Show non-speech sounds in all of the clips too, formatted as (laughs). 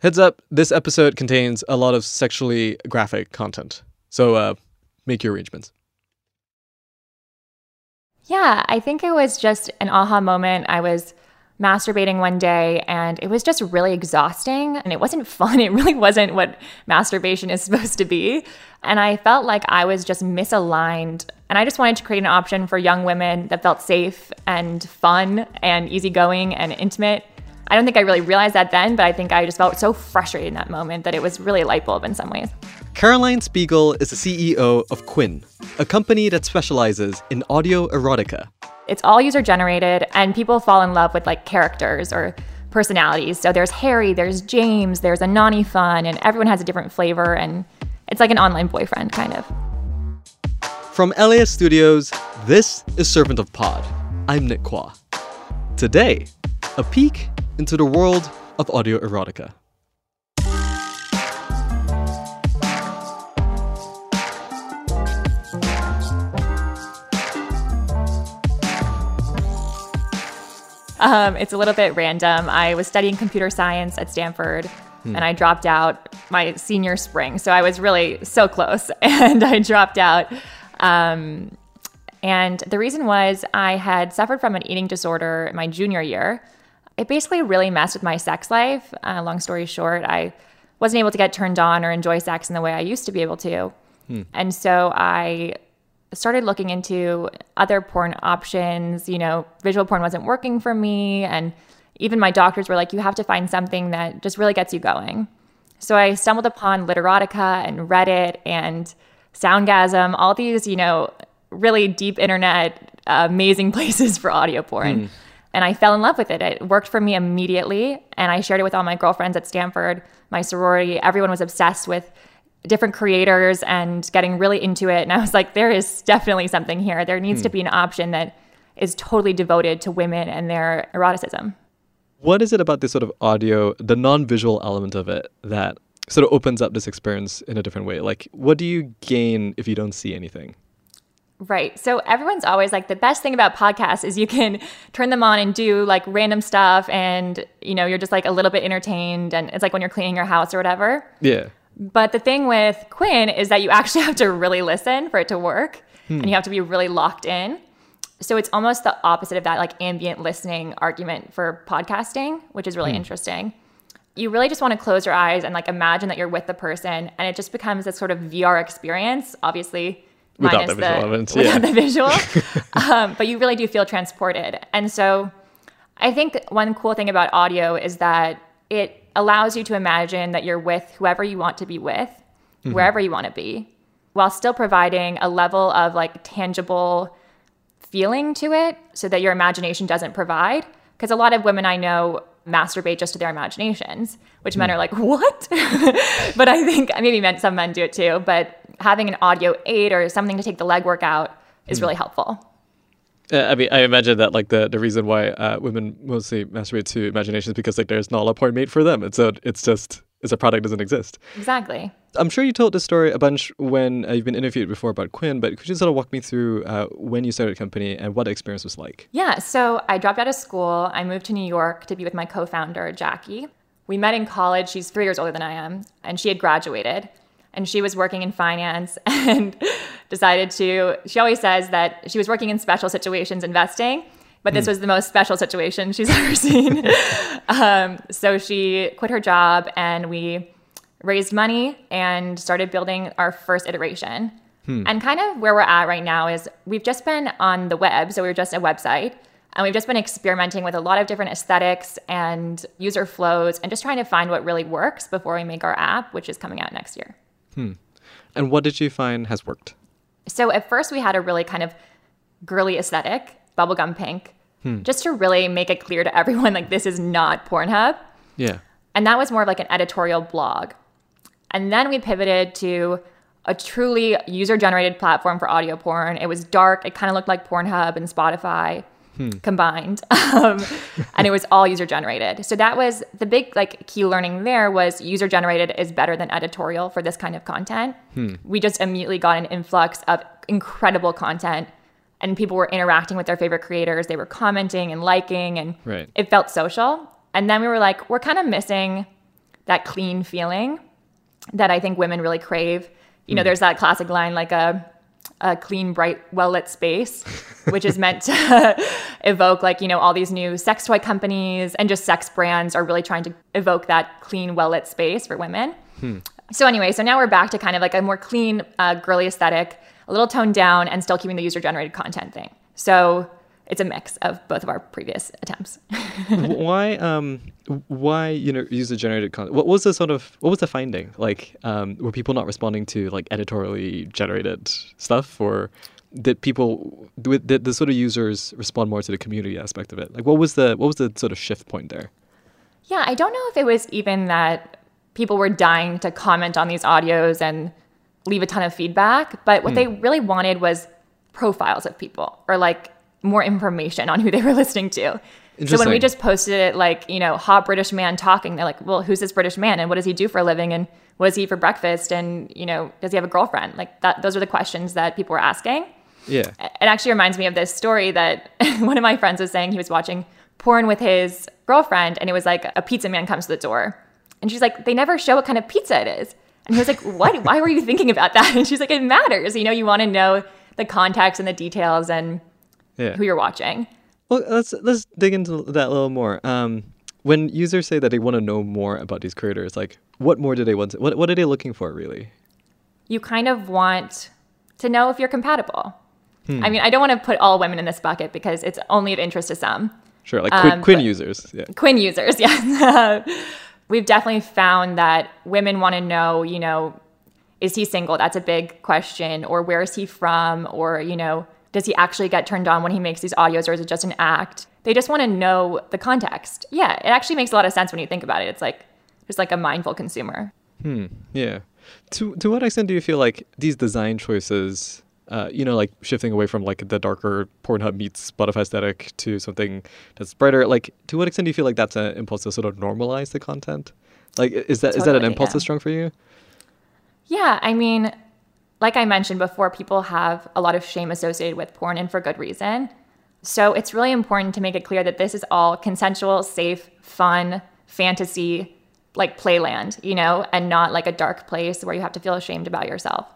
Heads up, this episode contains a lot of sexually graphic content. So uh, make your arrangements. Yeah, I think it was just an aha moment. I was masturbating one day and it was just really exhausting and it wasn't (laughs) fun. It really wasn't what masturbation is (laughs) supposed to be. And I felt like I was just misaligned. And I just wanted to create an option for young women that felt safe and fun and easygoing and intimate I don't think I really realized that then, but I think I just felt so frustrated in that moment that it was really a light bulb in some ways. Caroline Spiegel is the CEO of Quinn, a company that specializes in audio erotica. It's all user generated, and people fall in love with like characters or personalities. So there's Harry, there's James, there's Anani Fun, and everyone has a different flavor, and it's like an online boyfriend kind of. From LAist Studios, this is Servant of Pod. I'm Nick Quah. Today, a peek into the world of audio erotica. Um, it's a little bit random. I was studying computer science at Stanford hmm. and I dropped out my senior spring. So I was really so close (laughs) and I dropped out. Um, and the reason was I had suffered from an eating disorder my junior year it basically really messed with my sex life. Uh, long story short, I wasn't able to get turned on or enjoy sex in the way I used to be able to. Hmm. And so I started looking into other porn options. You know, visual porn wasn't working for me. And even my doctors were like, you have to find something that just really gets you going. So I stumbled upon Literotica and Reddit and Soundgasm, all these, you know, really deep internet, uh, amazing (laughs) places for audio porn. Hmm and I fell in love with it. It worked for me immediately, and I shared it with all my girlfriends at Stanford, my sorority. Everyone was obsessed with different creators and getting really into it. And I was like, there is definitely something here. There needs hmm. to be an option that is totally devoted to women and their eroticism. What is it about this sort of audio, the non visual element of it, that sort of opens up this experience in a different way? Like, what do you gain if you don't see anything? Right. So everyone's always like the best thing about podcasts is you can (laughs) turn them on and do like random stuff and you know, you're just like a little bit entertained and it's like when you're cleaning your house or whatever. Yeah. But the thing with Quinn is that you (laughs) actually have to really listen for it to work hmm. and you have to be really locked in. So it's almost the opposite of that like ambient listening argument for podcasting, which is really hmm. interesting. You really just want to close your eyes and like imagine that you're with the person and it just becomes this sort of VR experience. Obviously, without the visual the, evidence, without yeah. the visual. (laughs) um, but you really do feel transported. And so I think one cool thing about audio is that it allows you to imagine that you're with whoever you want to be with, mm-hmm. wherever you want to be, while still providing a level of like tangible feeling to it so that your imagination doesn't provide. Because a lot of women I know masturbate just to their imaginations, which mm. men are like, what? (laughs) but I think maybe men, some men do it too. But having an audio aid or something to take the legwork out is mm. really helpful. Uh, I mean, I imagine that like the, the reason why uh, women mostly masturbate to imagination is because like there's not a porn made for them. It's a it's just it's a product doesn't exist. Exactly. I'm sure you told this story a bunch when uh, you've been interviewed before about Quinn, but could you sort of walk me through uh, when you started the company and what the experience was like? Yeah. So I dropped out of school. I moved to New York to be with my co-founder Jackie. We met in college. She's three years older than I am, and she had graduated and she was working in finance (laughs) and decided to she always says that she was working in special situations investing but this mm. was the most special situation she's (laughs) ever seen um, so she quit her job and we raised money and started building our first iteration hmm. and kind of where we're at right now is we've just been on the web so we are just a website And we've just been experimenting with a lot of different aesthetics and user flows and just trying to find what really works before we make our app, which is coming out next year. Hmm. And what did you find has worked? So at first we had a really kind of girly aesthetic, bubblegum pink, hmm. just to really make it clear to everyone like this is not Pornhub. Yeah. And that was more of like an editorial blog. And then we pivoted to a truly user generated platform for audio porn. It was dark, it kind of looked like Pornhub and Spotify Hmm. combined. (laughs) Um, and it was all user generated. So that was the big like key learning there was user generated is better than editorial for this kind of content. Hmm. We just immediately got an influx of incredible content and people were interacting with their favorite creators. They were commenting and liking and Right. it felt social. And then we were like, we're kind of missing that clean feeling that I think women really crave. You know, hmm. there's that classic line like a a clean, bright, well lit space, which is meant to (laughs) evoke like, you know, all these new sex toy companies and just sex brands are really trying to evoke that clean, well lit space for women. So anyway, so now we're back to kind of like a more clean, uh, girly aesthetic, a little toned down, and still keeping the user generated content thing. So it's a mix of both of our previous attempts. (laughs) Why um why you know user generated content what was the sort of what was the finding like um were people not responding to like editorially generated stuff or did people did the sort of users respond more to the community aspect of it? Like what was the what was the sort of shift point there? Yeah, I don't know if it was even that people were dying to comment on these audios and leave a ton of feedback, but what hmm. they really wanted was profiles of people or like more information on who they were (laughs) listening to. So when we just posted it like, you know, hot British man talking, they're like, well, who's this British man and what does he do for a living and what does he eat for breakfast and, you know, does he have a girlfriend? Like that those are the questions that people were asking yeah. It actually reminds me of this story that (laughs) one of my friends was saying he was watching porn with his girlfriend and it was like a pizza man comes to the door and she's like they never show what kind of pizza it is. And he was like what? (laughs) Why were you thinking about that? And she's like it matters you know you want to know the context and the details and yeah. who you're watching. Well let's let's dig into that a little more. Um when users say that they want to know more about these creators like what more do they want to, what, what are they looking for really? You kind of want to know if you're compatible i mean i don't want to put all women in this bucket because it's only of interest to some sure like quinn, Um, quinn users yeah Quinn users, (laughs) yes. We've definitely found that women want to know, you know, is he single? That's a big question. Or where is he from? Or, you know, does he actually get turned on when he makes these audios or is it just an act? They just want to know the context. Yeah, it actually makes a lot of sense when you think about it. It's like just like a mindful consumer. Hmm. Yeah. To to what extent do you feel like these design choices, uh, you know, like shifting away from like the darker Pornhub meets Spotify aesthetic to something that's brighter, like to what extent do you feel like that's an impulse to sort of normalize the content? Like is that is that an impulse yeah. that's strong for you? Yeah, I mean, like I mentioned before, people have a lot of shame associated with porn and for good reason. So it's really important to make it clear that this is all consensual, safe, fun, fantasy, like playland, you know, and not like a dark place where you have to feel ashamed about yourself.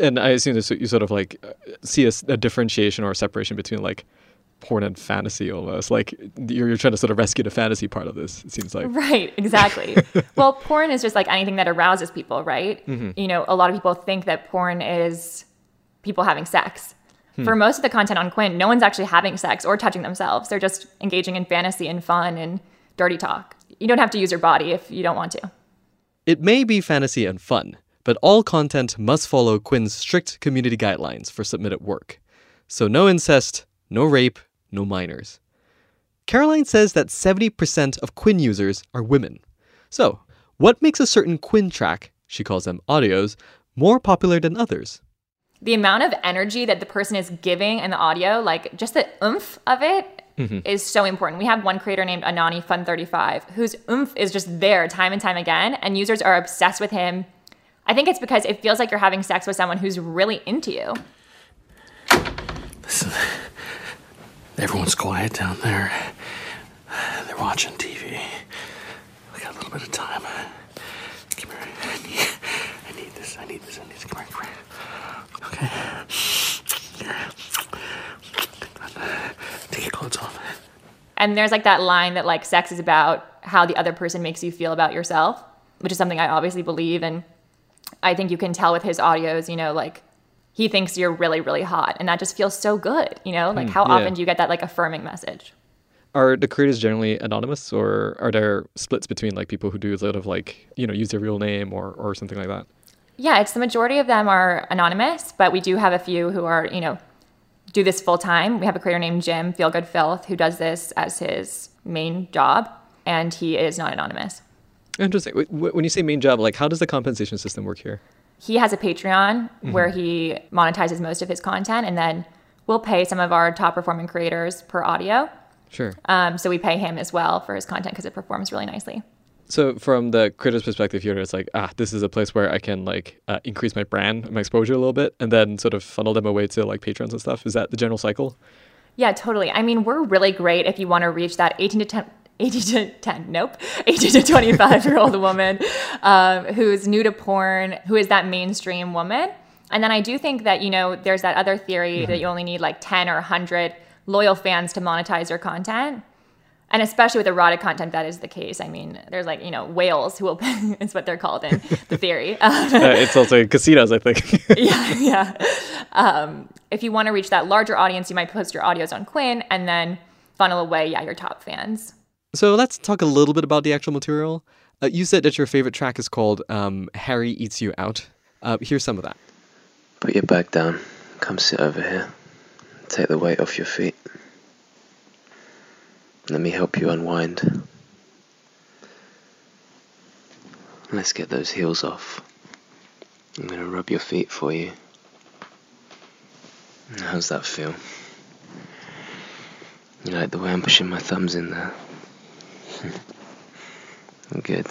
And I assume that you sort of like see a, differentiation or a separation between like porn and fantasy almost. Like you're, you're trying to sort of rescue the fantasy part of this. It seems like. Right, exactly. (laughs) well, porn is just like anything that arouses people, right? Mm-hmm. You know, a lot of people think that porn is people having sex. Hmm. For most of the content on Quinn, no one's actually having sex or touching themselves. They're just engaging in fantasy and fun and dirty talk. You don't have to use your body if you don't want to. It may be fantasy and fun, but all content must follow Quinn's strict community guidelines for submitted work. So no incest, no rape, no minors. Caroline says that 70% of Quinn users are women. So, what makes a certain Quinn track, she calls them audios, more popular than others? The amount of energy that the person is giving in the audio, like just the oomph of it, mm-hmm. is so important. We have one creator named Anani Fun35 whose oomph is just there time and time again, and users are obsessed with him. I think it's because it feels like you're having sex with someone who's really into you. Listen, everyone's quiet down there. They're watching TV. We got a little bit of time. Come here. I need, I need this. I need this. I need this. Come here. Come here. Okay. Here. Take your clothes off. And there's like that line that like sex is about how the other person makes you feel about yourself, which is something I obviously believe. And I think you can tell with his audios, you know, like he thinks you're really, really hot. And that just feels so good, you know? Like hmm, how yeah. often do you get that like affirming message? Are the creators generally anonymous, or are there splits between like people who do a lot of like you know use their real name or or something like that? Yeah, it's the majority of them are anonymous, but we do have a few who are, you know, do this full time. We have a creator named Jim Feelgood Filth who does this as his main job, and he is not anonymous. Interesting. Wh- wh- When you say main job, like how does the compensation system work here? He has a Patreon where he monetizes most of his content, and then we'll pay some of our top performing creators per audio. Sure. Um, so we pay him as well for his content because it performs really nicely. So from the creator's perspective here, it's like, ah, this is a place where I can like uh, increase my brand, my exposure a little bit, and then sort of funnel them away to like patrons and stuff. Is that the general cycle? Yeah, totally. I mean, we're really great if you want to reach that 18 to 10. 18 to 10, nope, 18 to 25 year old woman um, who's new to porn, who is that mainstream woman. And then I do think that, you know, there's that other theory that you only need like 10 or 100 loyal fans to monetize your content. And especially with erotic content, that is the case. I mean, there's like, you know, whales who will, (laughs) it's what they're called in the theory. (laughs) Uh, it's also casinos, I think. (laughs) yeah, yeah. Um, if you want to reach that larger audience, you might post your audios on Quinn and then funnel away, yeah, your top fans. So let's talk a little bit about the actual material. Uh, you said that your favorite track is called um, "Harry Eats You Out." Uh, here's some of that. Put your bag down. Come sit over here. Take the weight off your feet. Let me help you unwind. Let's get those heels off. I'm gonna rub your feet for you. How's that feel? You like the way I'm pushing my thumbs in there? (laughs) Good.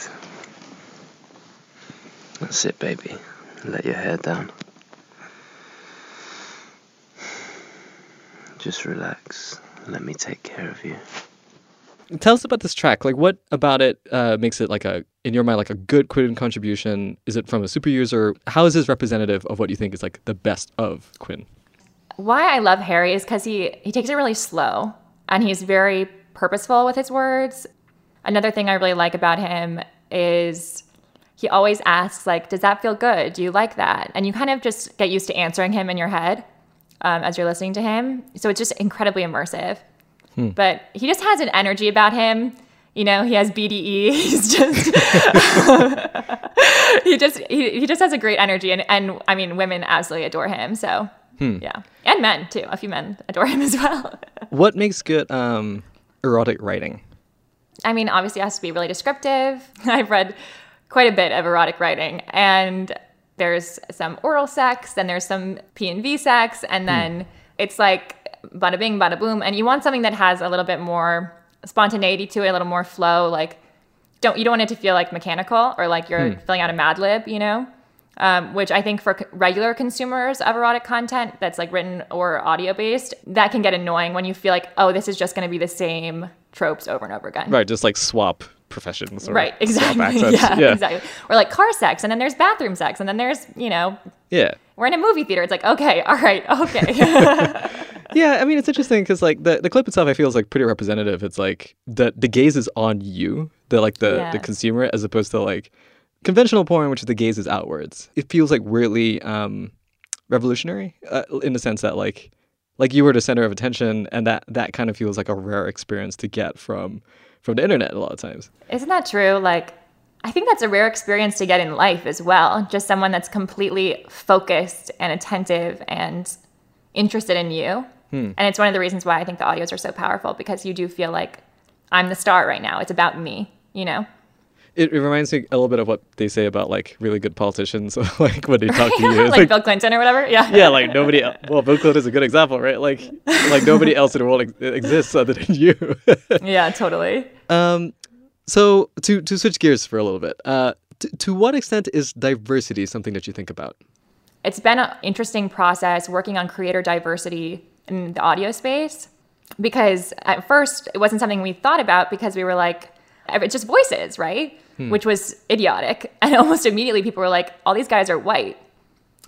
That's it, baby. Let your hair down. Just relax. Let me take care of you. Tell us about this track. Like, what about it uh, makes it like a, in your mind, like a good Quinn contribution? Is it from a super user? How is this representative of what you think is like the best of Quinn? Why I love Harry is because he, he takes it really slow and he's very purposeful with his words. Another thing I really like about him is he always asks, like, does that feel good? Do you like that? And you kind of just get used to answering him in your head um, as you're listening to him. So it's just incredibly immersive. But he just has an energy about him. You know, he has BDE. (laughs) He's just (laughs) he just he, he just has a great energy and and I mean women absolutely adore him. So yeah. And men too. A few men adore him as well. (laughs) What makes good um, erotic writing? I mean, obviously, it has to be really descriptive. (laughs) I've read quite a bit of erotic writing, and there's some oral sex, then there's some P and V sex, and hmm. then it's like bada bing, bada boom. And you want something that has a little bit more spontaneity to it, a little more flow. Like, don't you don't want it to feel like mechanical or like you're hmm. filling out a Mad Lib, you know? Um, which I think for c- regular consumers of erotic content that's like written or audio based, that can get annoying when you feel like, oh, this is just going to be the same tropes over and over again. Right, just like swap professions. Or Right, exactly. (laughs) Yeah, yeah, exactly. Or like car sex, and then there's bathroom sex, and then there's, you know, yeah. we're in a movie theater. It's like, okay, (laughs) all right, okay. (laughs) Yeah, I mean it's interesting because like the, the clip itself, I feel is like pretty representative. It's like the the gaze is on you, the like the the consumer, as opposed to like conventional porn, which is the gaze is outwards. It feels like weirdly um, revolutionary uh, in the sense that like like you were the center of attention, and that that kind of feels like a rare experience to get from from the internet a lot of times. Isn't that true? Like, I think that's a rare experience to get in life as well. Just someone that's completely focused and attentive and interested in you. And it's one of the reasons why I think the audios are so powerful because you do feel like I'm the star right now. It's about me, you know? It, it reminds me a little bit of what they say about like really good politicians, (laughs) like when they talk to (laughs) you. It's like, Bill Clinton or whatever. Yeah. yeah, like nobody. el- (laughs) Well, Bill Clinton is a good example, right? Like, like nobody else in the world ex- exists other than you. yeah, totally. um, so to to switch gears for a little bit, uh, t- to what extent is diversity something that you think about? it's been an interesting process working on creator diversity in the audio space because at first it wasn't something we thought about because we were like just voices right? Hmm. Which was idiotic. (laughs) And almost immediately people were like all these guys are white.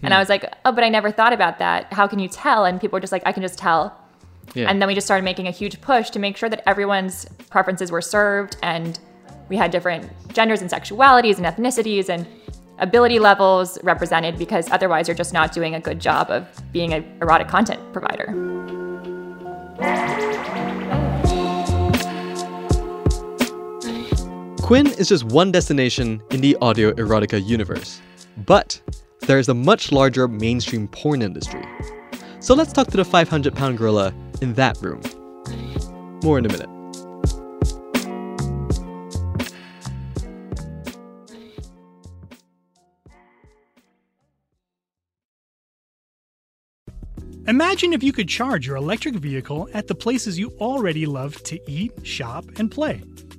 And i hmm. was like oh but i never thought about that. How can you tell? And people were just like i can just tell. Yeah. and then we just started making a huge push to make sure that everyone's preferences were served and we had different genders and sexualities and ethnicities and ability levels represented because otherwise you're just not doing a good job of being an erotic content provider. Quinn is just one destination in the audio erotica universe. But there is a much larger mainstream porn industry. So let's talk to the 500 pound gorilla in that room. More in a minute. Imagine if you could charge your electric vehicle at the places you already love to eat, shop, and play.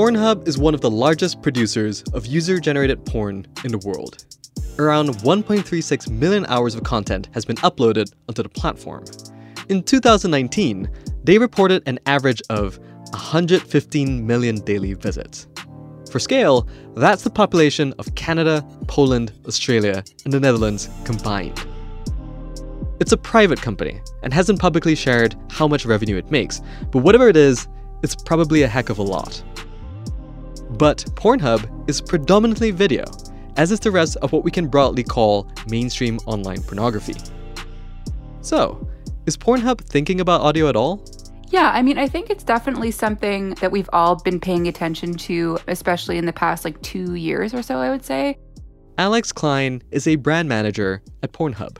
Pornhub is one of the largest producers of user generated porn in the world. Around 1.36 million hours of content has been uploaded onto the platform. In 2019, they reported an average of 115 million daily visits. For scale, that's the population of Canada, Poland, Australia, and the Netherlands combined. It's a private company and hasn't publicly shared how much revenue it makes, but whatever it is, it's probably a heck of a lot. But Pornhub is predominantly video, as is the rest of what we can broadly call mainstream online pornography. So, is Pornhub thinking about audio at all? Yeah, I mean, I think it's definitely something that we've all been paying attention to, especially in the past like two years or so, I would say. Alex Klein is a brand manager at Pornhub.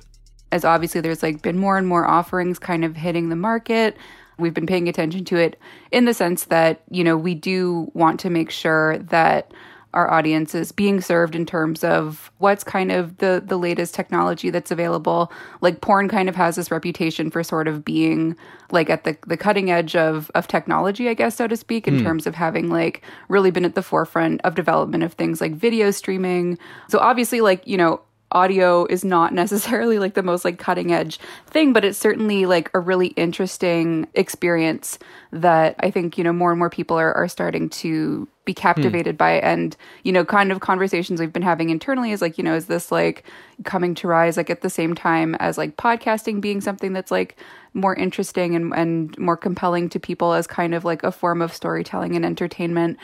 As obviously there's like been more and more offerings kind of hitting the market, we've been paying attention to it in the sense that, you know, we do want to make sure that our audience is being served in terms of what's kind of the the latest technology that's available like porn kind of has this reputation for sort of being like at the the cutting edge of of technology i guess so to speak in mm. terms of having like really been at the forefront of development of things like video streaming so obviously like you know audio is not (laughs) necessarily like the most like cutting edge thing but it's certainly like a really interesting experience that i think you know more and more people are, are starting to be captivated hmm. by and you know kind of conversations we've been having internally is like you know is this like coming to rise like at the same time as like podcasting being something that's like more interesting and, and more compelling to people as kind of like a form of storytelling and entertainment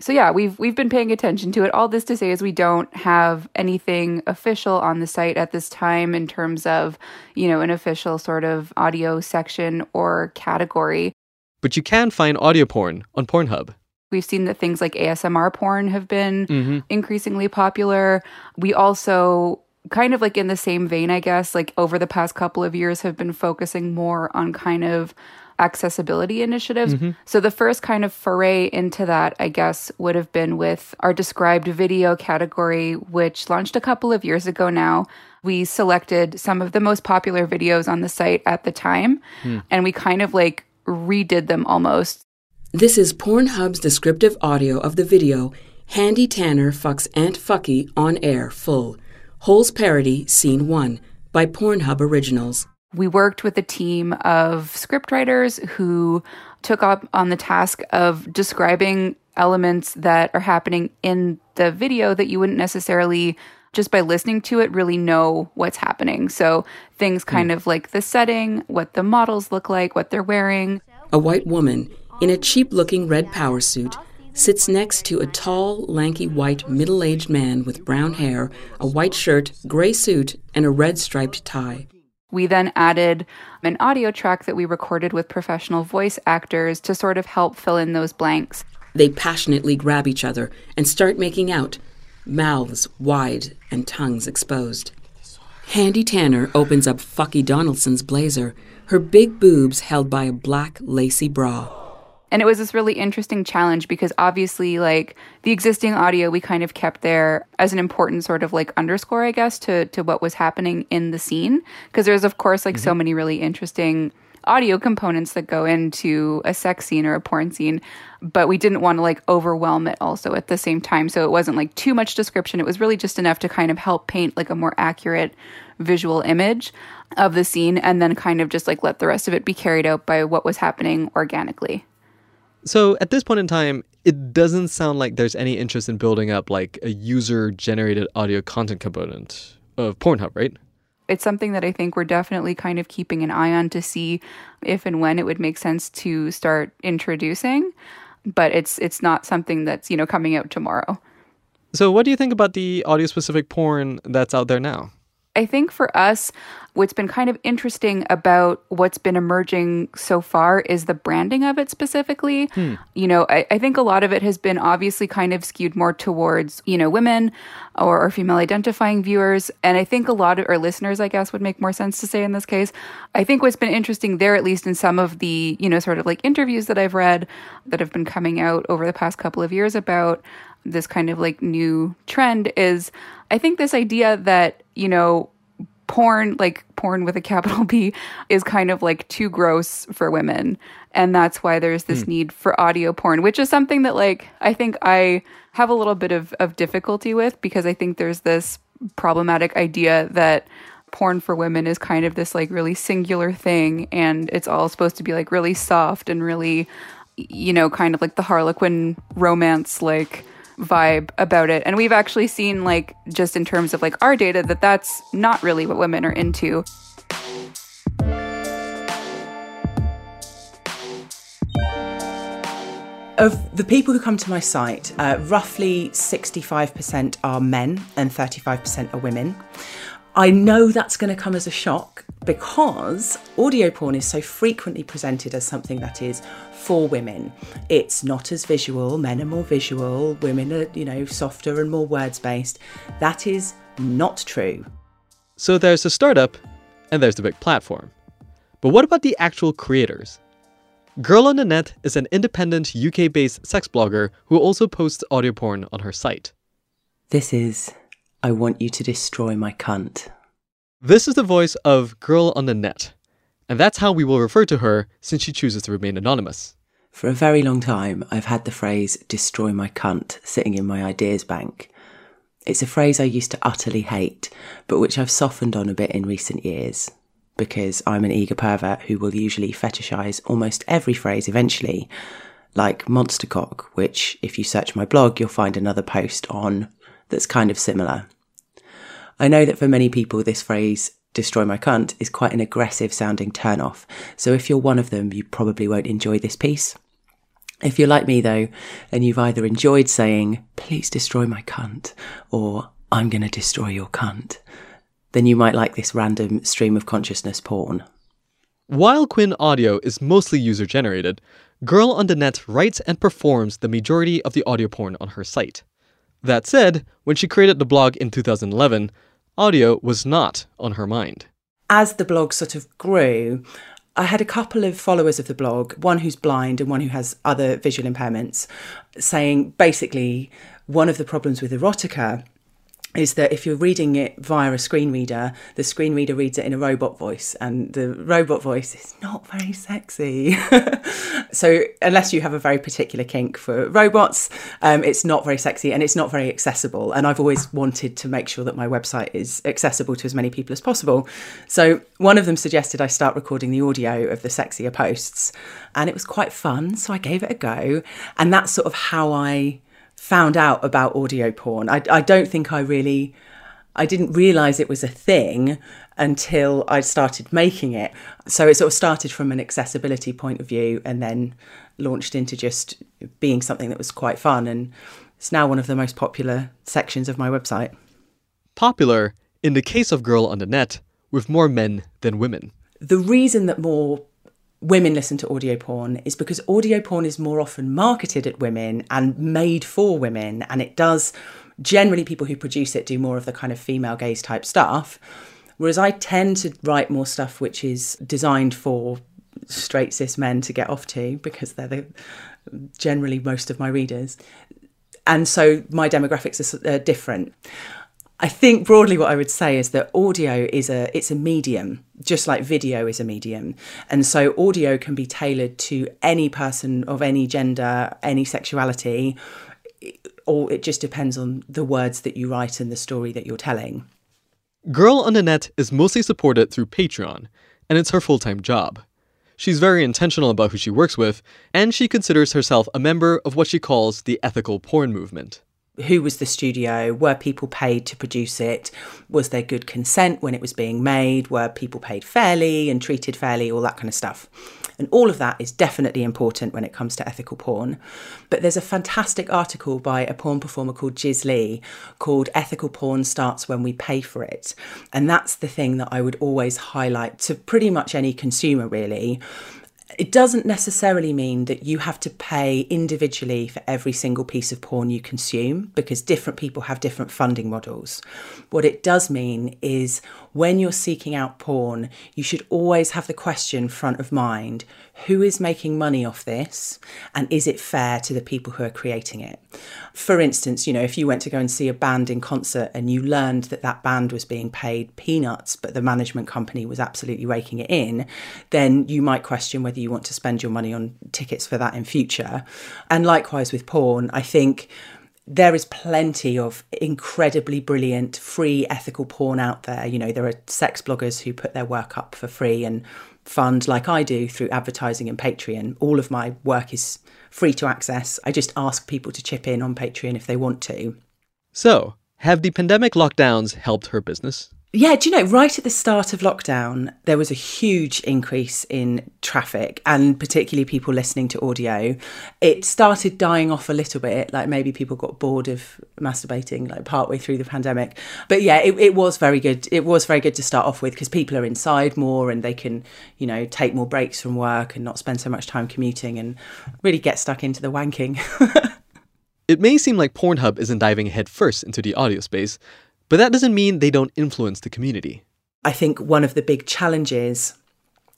so yeah, we've we've been paying attention to it. All this to say is we don't have anything official on the site at this time in terms of, you know, an official sort of audio section or category. But you can find audio porn on Pornhub. We've seen that things like ASMR porn have been mm-hmm. increasingly popular. We also kind of like in the same vein, I guess, like over the past couple of years have been focusing more on kind of accessibility initiatives. Mm-hmm. So the first kind of foray into that, I guess, would have been with our described video category, which launched a couple of years ago now. We selected some of the most popular videos on the site at the time, mm. and we kind of like redid them almost. This is Pornhub's descriptive audio of the video Handy Tanner Fucks Aunt Fucky on Air Full. Holes Parody, Scene 1 by Pornhub Originals. We worked with a team of scriptwriters who took up on the task of describing elements that are happening in the video that you wouldn't necessarily just by listening to it really know what's happening. So things kind mm. of like the setting, what the models look like, what they're wearing. A white woman in a cheap looking red power suit sits next to a tall, lanky, white, middle aged man with brown hair, a white shirt, gray suit, and a red striped tie. We then added an audio track that we recorded with professional voice actors to sort of help fill in those blanks. They passionately grab each other and start making out, mouths wide and tongues exposed. Handy Tanner opens up Fucky Donaldson's blazer, her big boobs held by a black, lacy bra. And it was this really interesting challenge because obviously, like the existing audio, we kind of kept there as an important sort of like underscore, I guess, to to what was happening in the scene. Because there's of course like mm-hmm. so many really interesting audio components that go into a sex scene or a porn scene, but we didn't want to like overwhelm it also at the same time. So it wasn't like too much description. It was really just enough to kind of help paint like a more accurate visual image of the scene and then kind of just like let the rest of it be carried out by what was happening organically. So at this point in time, it doesn't sound like there's any interest in building up like a user generated audio content component of Pornhub, right? it's something that I think we're definitely kind of keeping an eye on to see if and when it would make sense to start introducing. But it's it's not something that's you know coming out tomorrow. So, what do you think about the audio specific porn that's out there now? I think for us, what's been kind of interesting about what's been emerging so far is the branding of it specifically. Hmm. You know, I, I, think a lot of it has been obviously kind of skewed more towards, you know, women or, or female identifying viewers. And I think a lot of our listeners, I guess, would make more sense to say in this case. I think what's been interesting there, at least in some of the, you know, sort of like interviews that I've read that have been coming out over the past couple of years about this kind of like new trend is I think this idea that, you know, porn, like porn with a capital (laughs) P, is kind of like too gross for women. And that's why there's this hmm. need for audio porn, which is something that, like, I think I have a little bit of, of difficulty with because I think there's this problematic idea that porn for women is kind of this like really singular thing and it's all supposed to be like really soft and really you know kind of like the harlequin romance like vibe about it. And we've actually seen, like, just in terms of like our data, that that's not really what women are into. Of the people who come to my site, uh, roughly 65% are men and 35% are women. I know that's going to come as a shock because audio porn is so frequently presented as something that is for women. It's not as visual, men are more visual, women are, you know, softer and more words based. That is not true. So there's the startup and there's the big platform. But what about the actual creators? Girl on the Net is an independent UK based sex blogger who also posts audio porn on her site. This is I Want You to Destroy My Cunt. This is the voice of Girl on the Net, and that's how we will refer to her since she chooses to remain anonymous. For a very long time, I've had the phrase destroy my cunt sitting in my ideas bank. It's a phrase I used to utterly hate, but which I've softened on a bit in recent years, because I'm an eager pervert who will usually fetishize almost every phrase eventually, like monster cock, which, if you search my blog, you'll find another post on that's kind of similar. I know that for many people, this phrase destroy my cunt is quite an aggressive sounding turn off. So if you're one of them, you probably won't enjoy this piece. If you're like me though, and you've either enjoyed saying, please destroy my cunt, or I'm going to destroy your cunt, then you might like this random stream of consciousness porn. While Quinn audio is mostly user generated, Girl on the Net writes and performs the majority of the audio porn on her site. That said, when she created the blog in 2011, audio was not on her mind. As the blog sort of grew, I had a couple of followers of the blog, one who's blind and one who has other visual impairments, saying basically one of the problems with erotica is that if you're reading it via a screen reader, the screen reader reads it in a robot voice, and the robot voice is not very sexy. (laughs) so, unless you have a very particular kink for robots, um, it's not very sexy and it's not very accessible. And I've always wanted to make sure that my website is accessible to as many people as possible. So, one of them suggested I start recording the audio of the sexier posts, and it was quite fun. So, I gave it a go, and that's sort of how I found out about audio porn. I, I don't think I really, I didn't realize it was a thing until I started making it. So it sort of started from an accessibility point of view and then launched into just being something that was quite fun. And it's now one of the most popular sections of my website. Popular in the case of Girl on the Net with more men than women. The reason that more women listen to audio porn is because audio porn is more often marketed at women and made for women. And it does, generally, people who produce it do more of the kind of female gaze type stuff. Whereas I tend to write more stuff which is designed for straight cis men to get off to because they're the generally most of my readers. And so my demographics are different. I think broadly what I would say is that audio is a it's a medium, just like video is a medium. And so audio can be tailored to any person of any gender, any sexuality, or it just depends on the words that you write and the story that you're telling. Girl on the Net is mostly supported through Patreon, and it's her full-time job. She's very intentional about who she works with, and she considers herself a member of what she calls the ethical porn movement who was the studio? Were people paid to produce it? Was there good consent when it was being made? Were people paid fairly and treated fairly? All that kind of stuff. And all of that is definitely important when it comes to ethical porn. But there's a fantastic article by a porn performer called Jiz Lee called Ethical Porn Starts When We Pay for It. And that's the thing that I would always highlight to pretty much any consumer, really it doesn't necessarily mean that you have to pay individually for every single piece of porn you consume because different people have different funding models. What it does mean is when you're seeking out porn, you should always have the question front of mind who is making money off this and is it fair to the people who are creating it? For instance, you know, if you went to go and see a band in concert and you learned that that band was being paid peanuts, but the management company was absolutely raking it in, then you might question whether you want to spend your money on tickets for that in future. And likewise with porn, I think there is plenty of incredibly brilliant free ethical porn out there. You know, there are sex bloggers who put their work up for free and fund like I do through advertising and Patreon. All of my work is free to access. I just ask people to chip in on Patreon if they want to. So, have the pandemic lockdowns helped her business? Yeah, do you know, right at the start of lockdown, there was a huge increase in traffic and particularly people listening to audio. It started dying off a little bit, like maybe people got bored of masturbating like partway through the pandemic. But yeah, it, it was very good. It was very good to start off with because people are inside more and they can, you know, take more breaks from work and not spend so much time commuting and really get stuck into the wanking. (laughs) it may seem like Pornhub isn't diving headfirst into the audio space, but that doesn't mean they don't influence the community. I think one of the big challenges,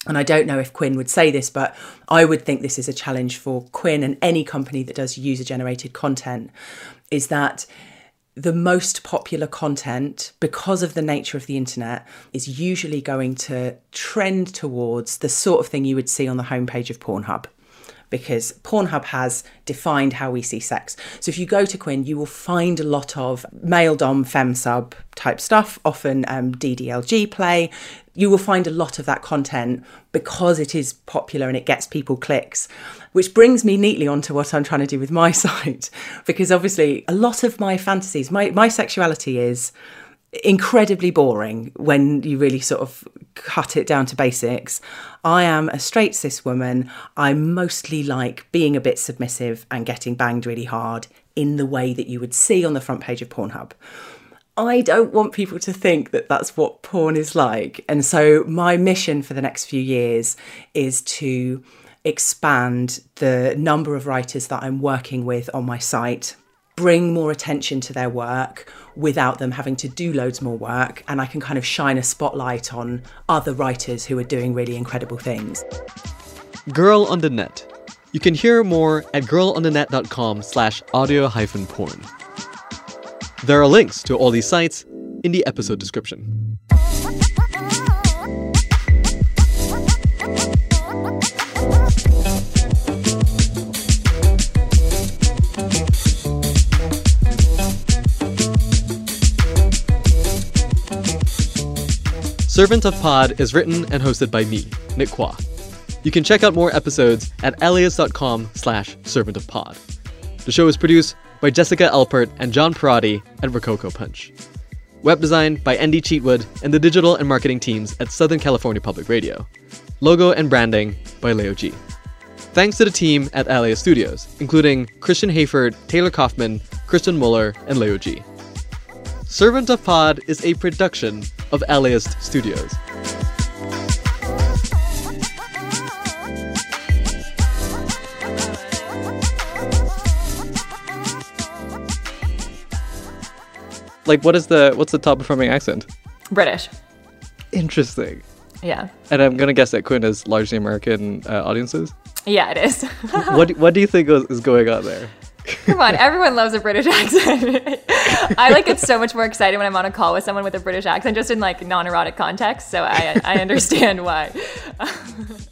and I don't know if Quinn would say this, but I would think this is a challenge for Quinn and any company that does user generated content, is that the most popular content, because of the nature of the internet, is usually going to trend towards the sort of thing you would see on the homepage of Pornhub because Pornhub has defined how we see sex. So if you go to Quinn, you will find a lot of male dom, fem sub type stuff, often um, DDLG play. You will find a lot of that content because it is popular and it gets people clicks. Which brings me neatly onto what I'm trying to do with my (laughs) site, because obviously a lot of my fantasies, my, my sexuality is incredibly boring when you really sort of cut it down to basics. I am a straight cis woman. I mostly like being a bit submissive and getting banged really hard in the way that you would see on the front page of Pornhub. I don't want people to think that that's what porn is like. And so, my mission for the next few years is to expand the number of writers that I'm working with on my site bring more attention to their work without them having to do loads more work. And I can kind of shine a spotlight on other writers who are doing really incredible things. Girl on the Net. You can hear more at girlonthenet.com slash audio hyphen porn. There are links to all these sites in the episode description. Servant of Pod is written and hosted by me, Nick Quah. You can check out more episodes at laist.com slash servant of pod. The show is produced by Jessica Alpert and John Parati at Rococo Punch. Web design by Andy Cheatwood and the digital and marketing teams at Southern California Public Radio. Logo and branding by Leo G. Thanks to the team at LAist Studios, including Christian Hayford, Taylor Kaufman, Kristen Muller, and Leo G. Servant of Pod is a production of LAist Studios. Like, what is the what's the top performing accent? British. Interesting. Yeah. And I'm gonna guess that Quinn is largely American uh, audiences. Yeah, it is. what What do you think is going on there? Come on, everyone loves a British (laughs) accent. I like get so much more excited when I'm on a call with someone with a British accent, just in like non-erotic context. So I I understand why. (laughs)